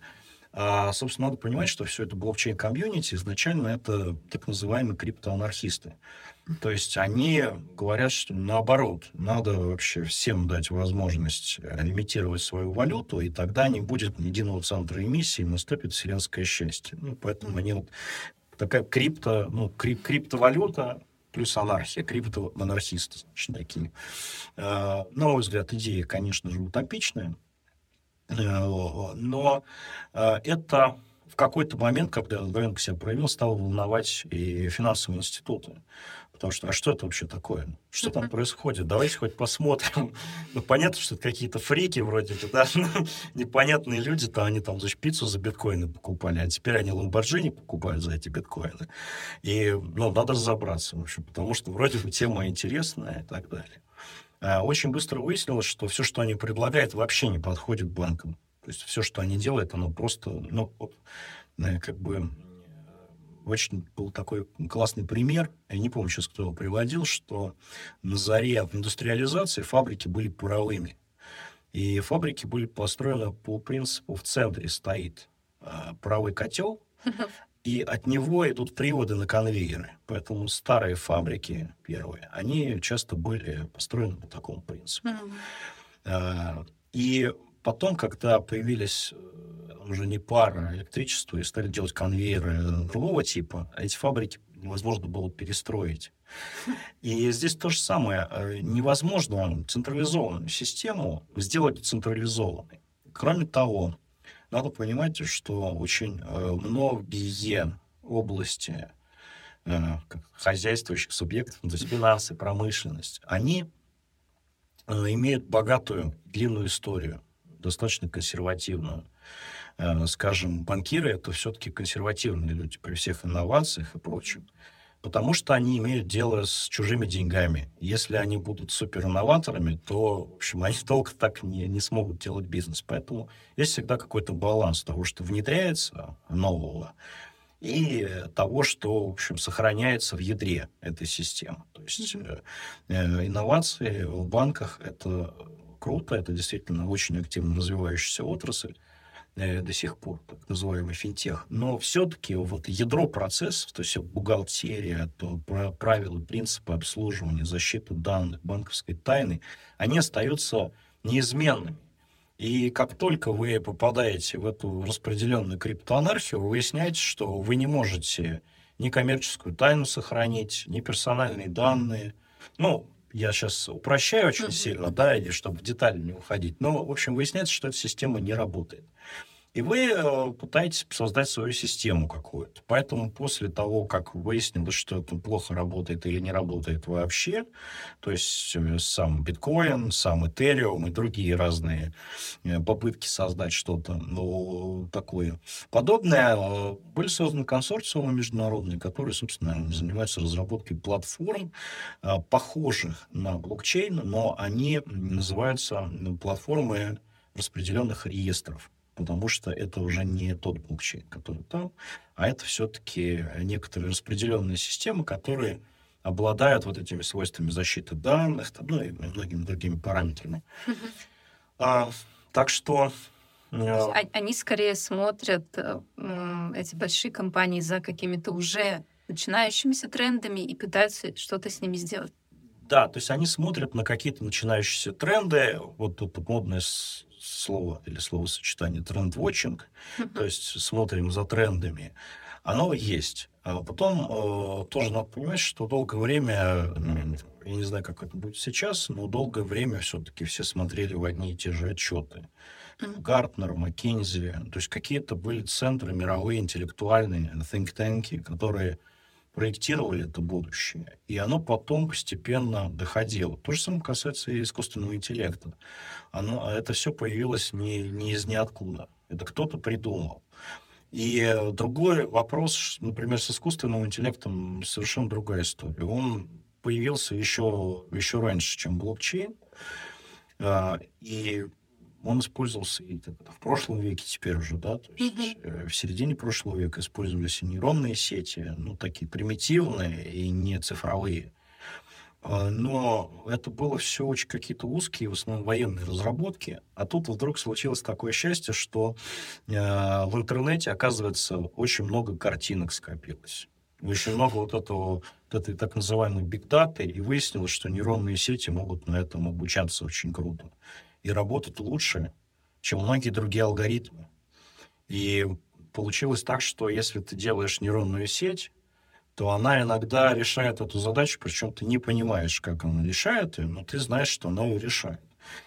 А, собственно, надо понимать, что все это блокчейн-комьюнити изначально это так называемые криптоанархисты. То есть они говорят, что наоборот, надо вообще всем дать возможность имитировать свою валюту, и тогда не будет единого центра эмиссии, наступит вселенское счастье. Ну, поэтому они вот такая крипто, ну, крип, криптовалюта, плюс анархия, криптоанархисты, значит, такие. Э, на мой взгляд, идея, конечно же, утопичная, э, но э, это в какой-то момент, когда рынок себя проявил, стало волновать и финансовые институты. Потому что, а что это вообще такое? Что там происходит? Давайте хоть посмотрим. Ну, понятно, что это какие-то фрики вроде бы, да? Непонятные люди, там они там за пиццу за биткоины покупали, а теперь они ламборджини покупают за эти биткоины. И, ну, надо разобраться, в общем, потому что вроде бы тема интересная и так далее. А очень быстро выяснилось, что все, что они предлагают, вообще не подходит банкам. То есть все, что они делают, оно просто, ну, э, как бы очень был такой классный пример, я не помню сейчас, кто его приводил, что на заре индустриализации фабрики были паровыми. И фабрики были построены по принципу в центре стоит э, паровой котел, и от него идут приводы на конвейеры. Поэтому старые фабрики первые, они часто были построены по такому принципу. Э, и потом, когда появились уже не пара, а электричество, и стали делать конвейеры другого типа, а эти фабрики невозможно было перестроить. И здесь то же самое. Э, невозможно централизованную систему сделать централизованной. Кроме того, надо понимать, что очень э, многие области э, хозяйствующих субъектов, то есть финансы, промышленность, они имеют богатую, длинную историю, достаточно консервативную. Э, скажем, банкиры это все-таки консервативные люди при всех инновациях и прочем. Потому что они имеют дело с чужими деньгами. Если они будут суперинноваторами, то, в общем, они долго так не, не смогут делать бизнес. Поэтому есть всегда какой-то баланс того, что внедряется нового, и того, что, в общем, сохраняется в ядре этой системы. То есть э, э, инновации в банках — это круто, это действительно очень активно развивающаяся отрасль. Э, до сих пор, так называемый финтех. Но все-таки вот ядро процессов, то есть бухгалтерия, то правила, принципы обслуживания, защиты данных, банковской тайны, они остаются неизменными. И как только вы попадаете в эту распределенную криптоанархию, вы выясняете, что вы не можете ни коммерческую тайну сохранить, ни персональные данные. Ну, я сейчас упрощаю очень сильно, да, или чтобы в детали не уходить. Но, в общем, выясняется, что эта система не работает. И вы э, пытаетесь создать свою систему какую-то. Поэтому после того, как выяснилось, что это плохо работает или не работает вообще, то есть э, сам биткоин, сам Ethereum и другие разные э, попытки создать что-то ну, такое подобное, были созданы консорциумы международные, которые, собственно, занимаются разработкой платформ, похожих на блокчейн, но они называются платформы распределенных реестров потому что это уже не тот блокчейн, который там, а это все-таки некоторые распределенные системы, которые обладают вот этими свойствами защиты данных, там, ну и многими другими параметрами. А, так что а, они скорее смотрят э, эти большие компании за какими-то уже начинающимися трендами и пытаются что-то с ними сделать. Да, то есть они смотрят на какие-то начинающиеся тренды. Вот тут модное слово или словосочетание тренд-вотчинг, то есть смотрим за трендами, оно есть. А потом э, тоже надо понимать, что долгое время, я не знаю, как это будет сейчас, но долгое время все-таки все смотрели в одни и те же отчеты. Гартнер, Маккензи, то есть какие-то были центры мировые, интеллектуальные, think tanки, которые проектировали это будущее, и оно потом постепенно доходило. То же самое касается и искусственного интеллекта. Оно, это все появилось не, не из ниоткуда. Это кто-то придумал. И другой вопрос, например, с искусственным интеллектом совершенно другая история. Он появился еще, еще раньше, чем блокчейн. А, и он использовался и в прошлом веке теперь уже, да, то есть mm-hmm. в середине прошлого века использовались и нейронные сети, ну, такие примитивные и не цифровые. А, но это было все очень какие-то узкие, в основном военные разработки. А тут вдруг случилось такое счастье, что э, в интернете, оказывается, очень много картинок скопилось. Очень много вот этого, вот этой так называемой бигдаты, и выяснилось, что нейронные сети могут на этом обучаться очень круто и работать лучше, чем многие другие алгоритмы. И получилось так, что если ты делаешь нейронную сеть, то она иногда решает эту задачу, причем ты не понимаешь, как она решает ее, но ты знаешь, что она ее решает.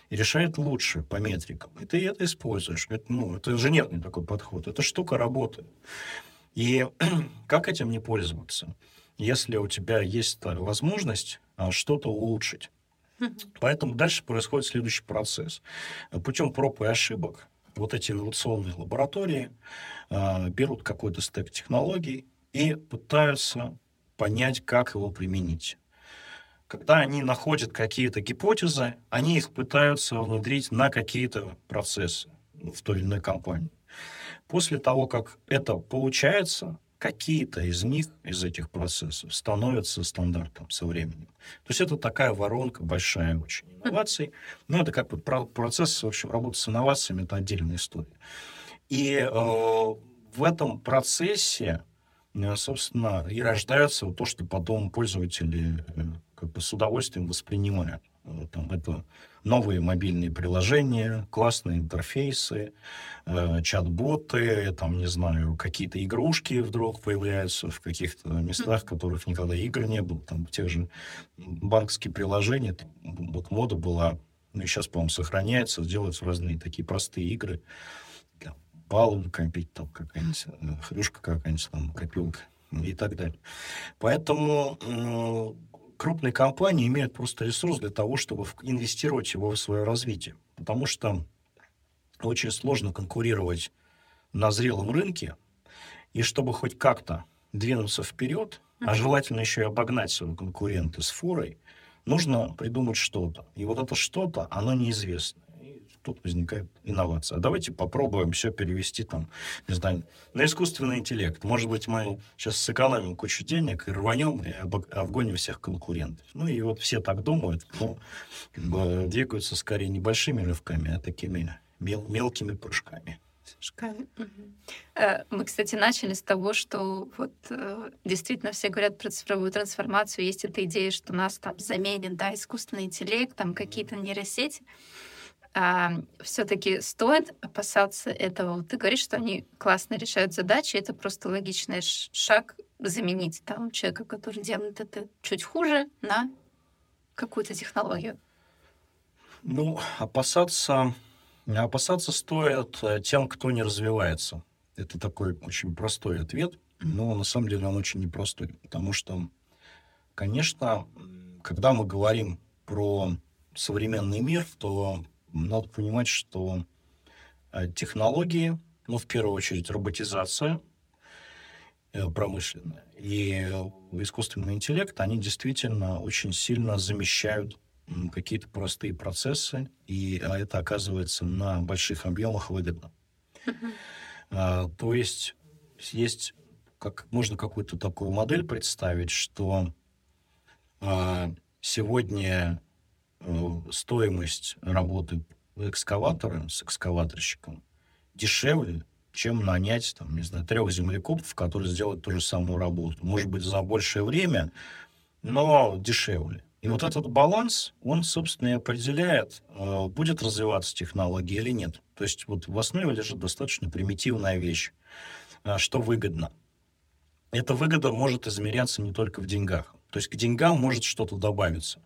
И решает лучше по метрикам. И ты это используешь. Это, ну, это инженерный такой подход. Эта штука работает. И как этим не пользоваться? Если у тебя есть возможность а, что-то улучшить, Поэтому дальше происходит следующий процесс. Путем проб и ошибок вот эти инновационные лаборатории э, берут какой-то стек технологий и пытаются понять, как его применить. Когда они находят какие-то гипотезы, они их пытаются внедрить на какие-то процессы в той или иной компании. После того, как это получается, какие-то из них, из этих процессов, становятся стандартом со временем. То есть это такая воронка большая очень инноваций. Но это как бы процесс, в общем, работы с инновациями, это отдельная история. И э, в этом процессе, э, собственно, и рождается то, что потом пользователи э, как бы с удовольствием воспринимают. Там, это новые мобильные приложения, классные интерфейсы, э, чат-боты, там, не знаю, какие-то игрушки вдруг появляются в каких-то местах, в которых никогда игр не было, там, в тех же банковские приложения, там, вот мода была, ну и сейчас, по-моему, сохраняется, делаются разные такие простые игры, баллы накопить, там какая-нибудь э, хрюшка какая-нибудь, там, копилка и так далее. Поэтому крупные компании имеют просто ресурс для того, чтобы инвестировать его в свое развитие. Потому что очень сложно конкурировать на зрелом рынке, и чтобы хоть как-то двинуться вперед, а желательно еще и обогнать своего конкурента с форой, нужно придумать что-то. И вот это что-то, оно неизвестно тут возникает инновация. А давайте попробуем все перевести там, не знаю, на искусственный интеллект. Может быть, мы сейчас сэкономим кучу денег и рванем и обгоним всех конкурентов. Ну и вот все так думают, но бы, двигаются скорее небольшими рывками, а такими мел мелкими прыжками. Э, мы, кстати, начали с того, что вот э, действительно все говорят про цифровую трансформацию. Есть эта идея, что нас там заменит да, искусственный интеллект, там какие-то нейросети. А, все-таки стоит опасаться этого? Ты говоришь, что они классно решают задачи, это просто логичный шаг заменить там человека, который делает это чуть хуже, на какую-то технологию. Ну, опасаться, опасаться стоит э, тем, кто не развивается. Это такой очень простой ответ, но на самом деле он очень непростой, потому что, конечно, когда мы говорим про современный мир, то надо понимать, что э, технологии, ну, в первую очередь, роботизация э, промышленная и искусственный интеллект, они действительно очень сильно замещают какие-то простые процессы, и а это оказывается на больших объемах выгодно. А, то есть есть как можно какую-то такую модель представить, что а, сегодня э, стоимость работы экскаватора с экскаваторщиком дешевле, чем нанять, там, не знаю, трех землекопов, которые сделают ту же самую работу. Может быть, за большее время, но дешевле. И вот этот баланс, он, собственно, и определяет, э, будет развиваться технология или нет. То есть вот в основе лежит достаточно примитивная вещь, э, что выгодно. Эта выгода может измеряться не только в деньгах. То есть к деньгам может что-то добавиться.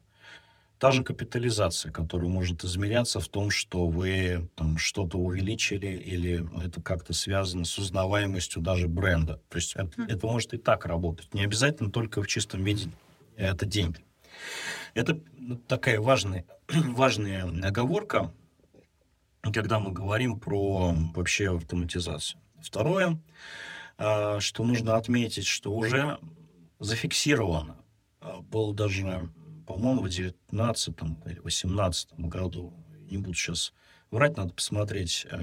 Та же капитализация, которая может измеряться в том, что вы там что-то увеличили или это как-то связано с узнаваемостью даже бренда. То есть это, это может и так работать. Не обязательно только в чистом виде это деньги. Это такая важная, важная оговорка, когда мы говорим про вообще автоматизацию. Второе, а, что нужно отметить, что уже зафиксировано, а, был даже по-моему, в 19 или 18 году, не буду сейчас врать, надо посмотреть, э,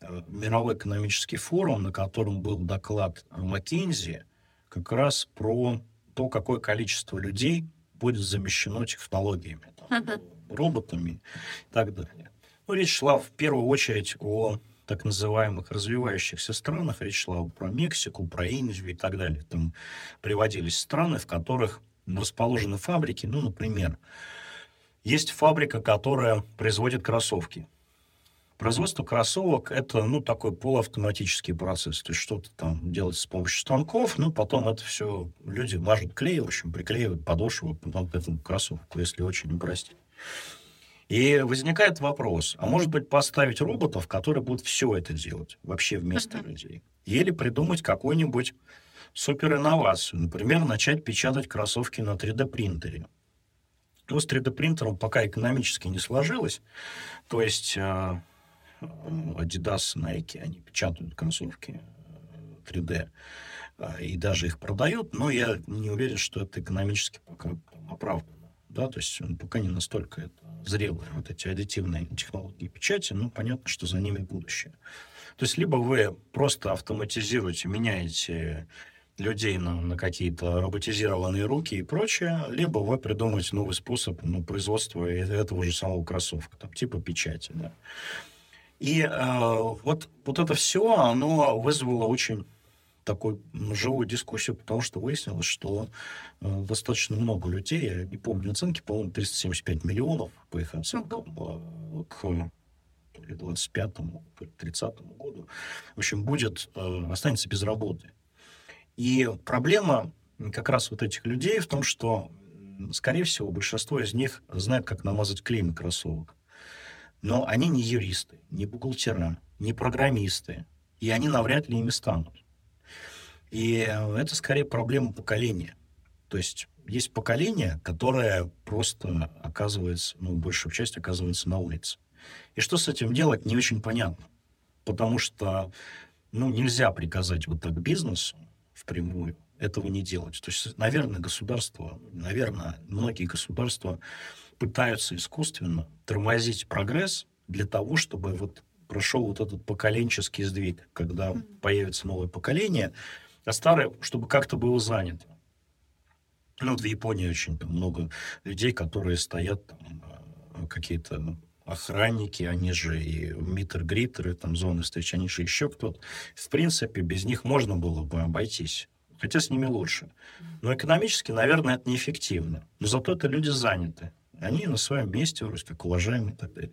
э, мировой экономический форум, на котором был доклад Маккензи, как раз про то, какое количество людей будет замещено технологиями, там, роботами и так далее. Ну, речь шла в первую очередь о так называемых развивающихся странах, речь шла про Мексику, про Индию и так далее. Там приводились страны, в которых расположены фабрики. Ну, например, есть фабрика, которая производит кроссовки. Производство кроссовок – это, ну, такой полуавтоматический процесс. То есть что-то там делать с помощью станков, ну, потом это все люди мажут клей, в общем, приклеивают подошву потом к этому кроссовку, если очень упростить. И возникает вопрос, а может быть поставить роботов, которые будут все это делать вообще вместо uh-huh. людей? Или придумать какой-нибудь суперинновацию. Например, начать печатать кроссовки на 3D-принтере. Но с 3D-принтером пока экономически не сложилось. То есть э, Adidas, Nike, они печатают кроссовки 3D э, и даже их продают, но я не уверен, что это экономически пока оправдано. Да, то есть пока не настолько это зрелые вот эти аддитивные технологии печати, ну, понятно, что за ними будущее. То есть либо вы просто автоматизируете, меняете людей на, на какие-то роботизированные руки и прочее, либо вы придумаете новый способ ну, производства этого же самого кроссовка, там, типа печати. Да. И э, вот, вот это все, оно вызвало очень такую живую дискуссию, потому что выяснилось, что э, достаточно много людей, я не помню оценки, по-моему, 375 миллионов по их оценкам э, к 25-му, 30-му году, в общем, будет, э, останется без работы. И проблема как раз вот этих людей в том, что, скорее всего, большинство из них знает, как намазать клей кроссовок. Но они не юристы, не бухгалтера, не программисты, и они навряд ли ими станут. И это скорее проблема поколения. То есть есть поколение, которое просто оказывается, ну, большая часть оказывается на улице. И что с этим делать, не очень понятно. Потому что, ну, нельзя приказать вот так бизнесу, впрямую этого не делать. То есть, наверное, государство, наверное, многие государства пытаются искусственно тормозить прогресс для того, чтобы вот прошел вот этот поколенческий сдвиг, когда появится новое поколение, а старое, чтобы как-то было занято. Ну, вот в Японии очень там, много людей, которые стоят там, э, какие-то охранники, они же и митер-гритеры, там, зоны встречи, они же еще кто-то. В принципе, без них можно было бы обойтись. Хотя с ними лучше. Но экономически, наверное, это неэффективно. Но зато это люди заняты. Они на своем месте вроде как уважаемые и так далее.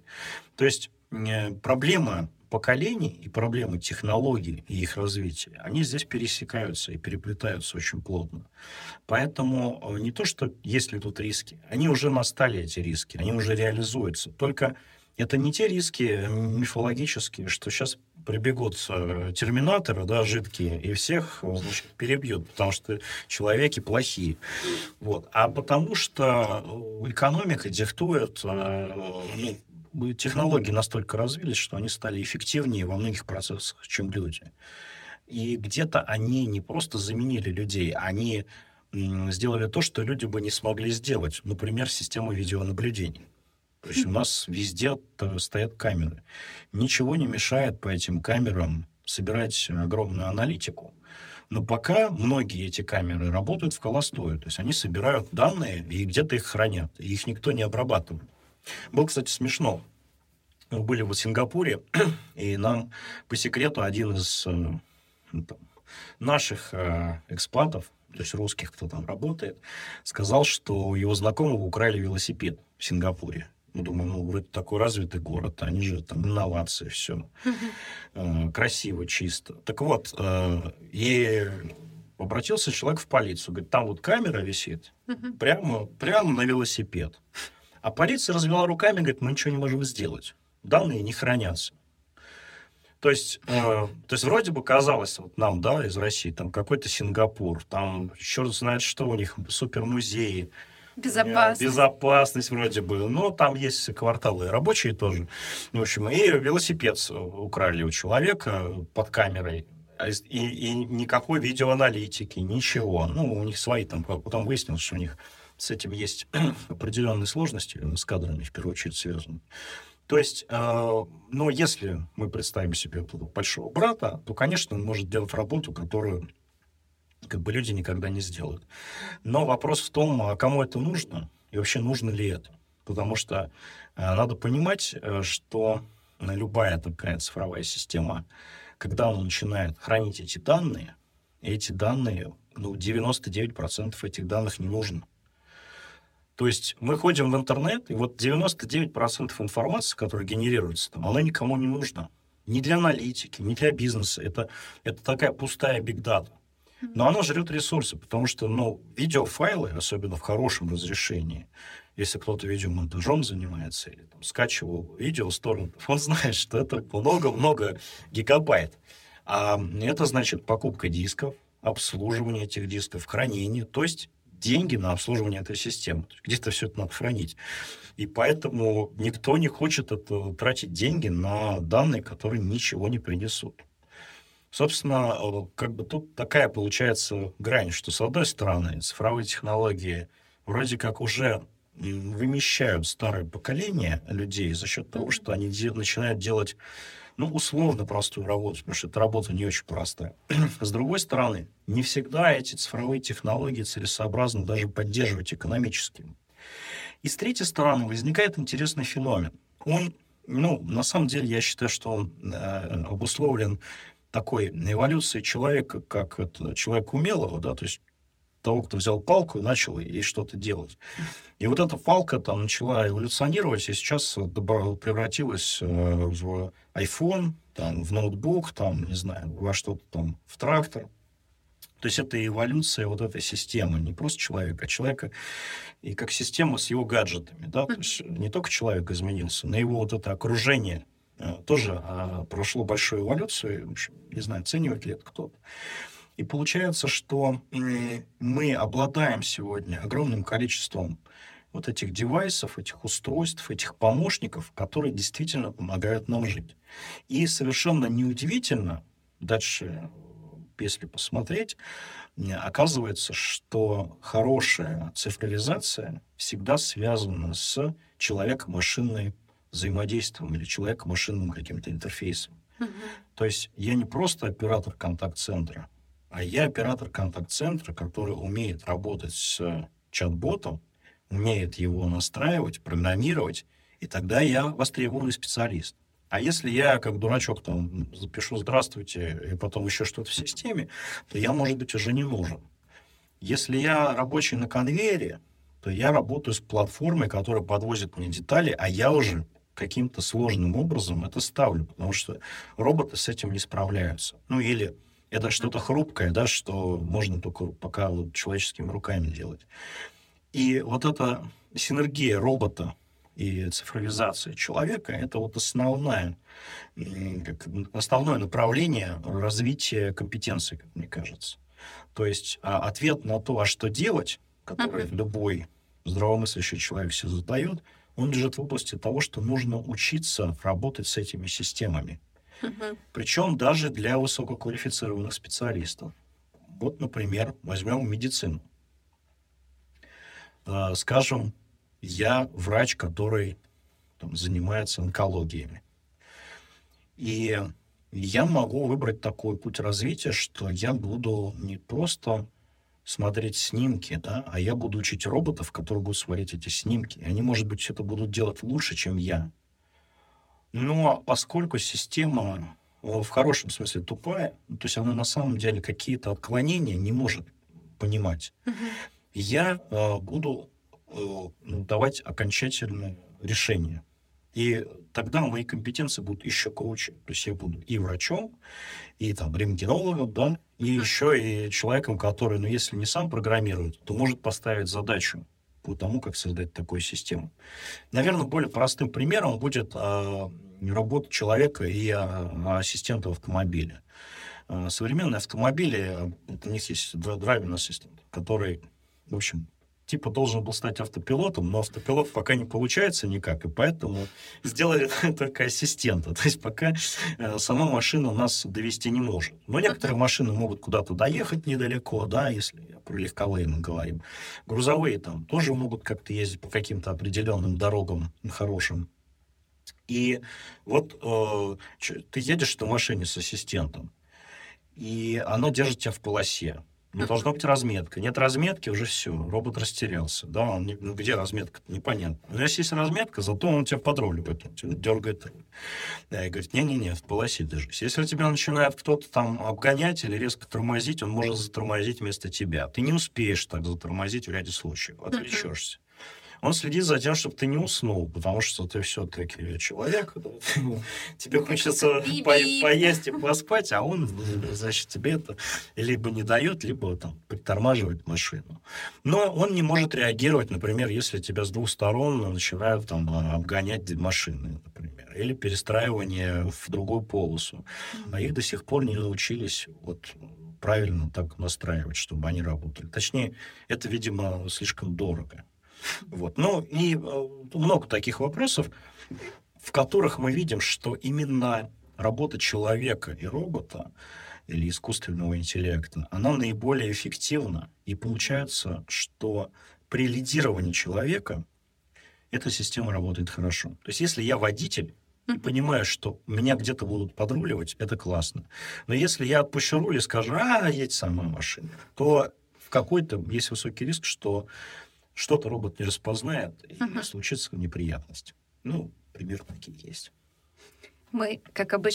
То есть э, проблема поколений и проблемы технологий и их развития, они здесь пересекаются и переплетаются очень плотно. Поэтому э, не то, что есть ли тут риски, они уже настали, эти риски, они уже реализуются. Только это не те риски мифологические, что сейчас прибегут э, терминаторы, да, жидкие, и всех значит, перебьют, потому что человеки плохие. Вот. А потому что экономика диктует ну, технологии настолько развились, что они стали эффективнее во многих процессах, чем люди. И где-то они не просто заменили людей, они сделали то, что люди бы не смогли сделать. Например, систему видеонаблюдения. То есть у нас везде стоят камеры. Ничего не мешает по этим камерам собирать огромную аналитику. Но пока многие эти камеры работают в холостую. То есть они собирают данные и где-то их хранят. И их никто не обрабатывает. Было, кстати, смешно. Мы были в Сингапуре, и нам по секрету один из э, ну, там, наших э, экспатов, то есть русских, кто там работает, сказал, что у его знакомого украли велосипед в Сингапуре. Мы думаем, ну, вроде такой развитый город, они же там инновации, все. Э, красиво, чисто. Так вот, и обратился человек в полицию, говорит, там вот камера висит, прямо, прямо на велосипед. А полиция развела руками, говорит, мы ничего не можем сделать. Данные не хранятся. То есть, э, то есть вроде бы казалось вот нам, да, из России, там какой-то Сингапур, там черт знает что у них, супермузеи, Безопасность. Безопасность вроде бы. Но там есть кварталы рабочие тоже. В общем, и велосипед украли у человека под камерой. А и, и никакой видеоаналитики, ничего. Ну, у них свои там, потом выяснилось, что у них с этим есть определенные сложности, с кадрами в первую очередь связаны. То есть, э, но если мы представим себе большого брата, то, конечно, он может делать работу, которую как бы люди никогда не сделают. Но вопрос в том, а кому это нужно и вообще нужно ли это. Потому что э, надо понимать, э, что любая такая цифровая система, когда она начинает хранить эти данные, эти данные, ну, 99% этих данных не нужно. То есть мы ходим в интернет, и вот 99% информации, которая генерируется там, она никому не нужна. Ни для аналитики, ни для бизнеса. Это, это такая пустая бигдата. Но она жрет ресурсы, потому что, ну, видеофайлы, особенно в хорошем разрешении, если кто-то видеомонтажом занимается или там скачивал видео с торрентов, он знает, что это много-много гигабайт. А это значит покупка дисков, обслуживание этих дисков, хранение, то есть деньги на обслуживание этой системы. Где-то все это надо хранить. И поэтому никто не хочет это, тратить деньги на данные, которые ничего не принесут. Собственно, как бы тут такая получается грань, что с одной стороны цифровые технологии вроде как уже вымещают старое поколение людей за счет того, что они де- начинают делать, ну, условно простую работу, потому что эта работа не очень простая. С другой стороны, не всегда эти цифровые технологии целесообразно даже поддерживать экономически. И с третьей стороны возникает интересный феномен. Он, ну, на самом деле, я считаю, что он э, обусловлен такой эволюцией человека, как это, человек умелого, да, то есть того, кто взял палку и начал ей что-то делать. И вот эта палка там начала эволюционировать, и сейчас превратилась э, в iPhone, там, в ноутбук, там, не знаю, во что-то там, в трактор. То есть это эволюция вот этой системы, не просто человека, а человека и как система с его гаджетами, да, то есть не только человек изменился, но его вот это окружение э, тоже а, прошло большую эволюцию, в общем, не знаю, оценивает ли это кто-то. И получается, что мы обладаем сегодня огромным количеством вот этих девайсов, этих устройств, этих помощников, которые действительно помогают нам жить. И совершенно неудивительно, дальше, если посмотреть, оказывается, что хорошая цифровизация всегда связана с человеко-машинной взаимодействием или человеко-машинным каким-то интерфейсом. Uh-huh. То есть я не просто оператор контакт-центра, а я оператор контакт-центра, который умеет работать с чат-ботом, умеет его настраивать, программировать, и тогда я востребованный специалист. А если я, как дурачок, там, запишу «здравствуйте» и потом еще что-то в системе, то я, может быть, уже не нужен. Если я рабочий на конвейере, то я работаю с платформой, которая подвозит мне детали, а я уже каким-то сложным образом это ставлю, потому что роботы с этим не справляются. Ну или это что-то хрупкое, да, что можно только пока вот человеческими руками делать. И вот эта синергия робота и цифровизация человека – это вот основное, как, основное направление развития компетенции, как мне кажется. То есть а, ответ на то, а что делать, который uh-huh. любой здравомыслящий человек себе задает, он лежит в области того, что нужно учиться работать с этими системами. Причем даже для высококвалифицированных специалистов. Вот, например, возьмем медицину. А, скажем, я врач, который там, занимается онкологиями. И я могу выбрать такой путь развития, что я буду не просто смотреть снимки, да, а я буду учить роботов, которые будут смотреть эти снимки. И они, может быть, это будут делать лучше, чем я. Но поскольку система в хорошем смысле тупая, то есть она на самом деле какие-то отклонения не может понимать, uh-huh. я э, буду э, давать окончательное решение. И тогда мои компетенции будут еще круче. То есть я буду и врачом, и там рентгенологом, да, и еще и человеком, который, ну, если не сам программирует, то может поставить задачу по тому, как создать такую систему. Наверное, более простым примером будет э, работа человека и э, ассистента в автомобиле. Э, современные автомобили, у них есть драйвер ассистент, который, в общем, типа должен был стать автопилотом, но автопилот пока не получается никак, и поэтому сделали только ассистента. То есть пока э, сама машина нас довести не может. Но некоторые машины могут куда-то доехать недалеко, да, если про легковые мы говорим. Грузовые там тоже могут как-то ездить по каким-то определенным дорогам хорошим. И вот э, ты едешь на машине с ассистентом, и оно держит тебя в полосе. Не должна быть разметка. Нет разметки, уже все, робот растерялся. Да, он не, ну где разметка, непонятно. Но если есть разметка, зато он тебя подруливает, он тебя дергает. Да, и говорит, не-не-не, в полосе держись. Если тебя начинает кто-то там обгонять или резко тормозить, он может затормозить вместо тебя. Ты не успеешь так затормозить в ряде случаев, отвлечешься он следит за тем, чтобы ты не уснул, потому что ты все-таки человек, тебе хочется по поесть и поспать, а он, значит, тебе это либо не дает, либо там притормаживает машину. Но он не может реагировать, например, если тебя с двух сторон начинают там обгонять машины, например, или перестраивание в другую полосу. А их до сих пор не научились вот правильно так настраивать, чтобы они работали. Точнее, это, видимо, слишком дорого. Вот. Ну, и э, много таких вопросов, в которых мы видим, что именно работа человека и робота или искусственного интеллекта, она наиболее эффективна. И получается, что при лидировании человека эта система работает хорошо. То есть если я водитель, и понимаю, что меня где-то будут подруливать, это классно. Но если я отпущу руль и скажу, а, едь сама машина, то в какой-то есть высокий риск, что что-то робот не распознает, и uh-huh. случится неприятность. Ну, примерно такие есть. Мы, как обычно,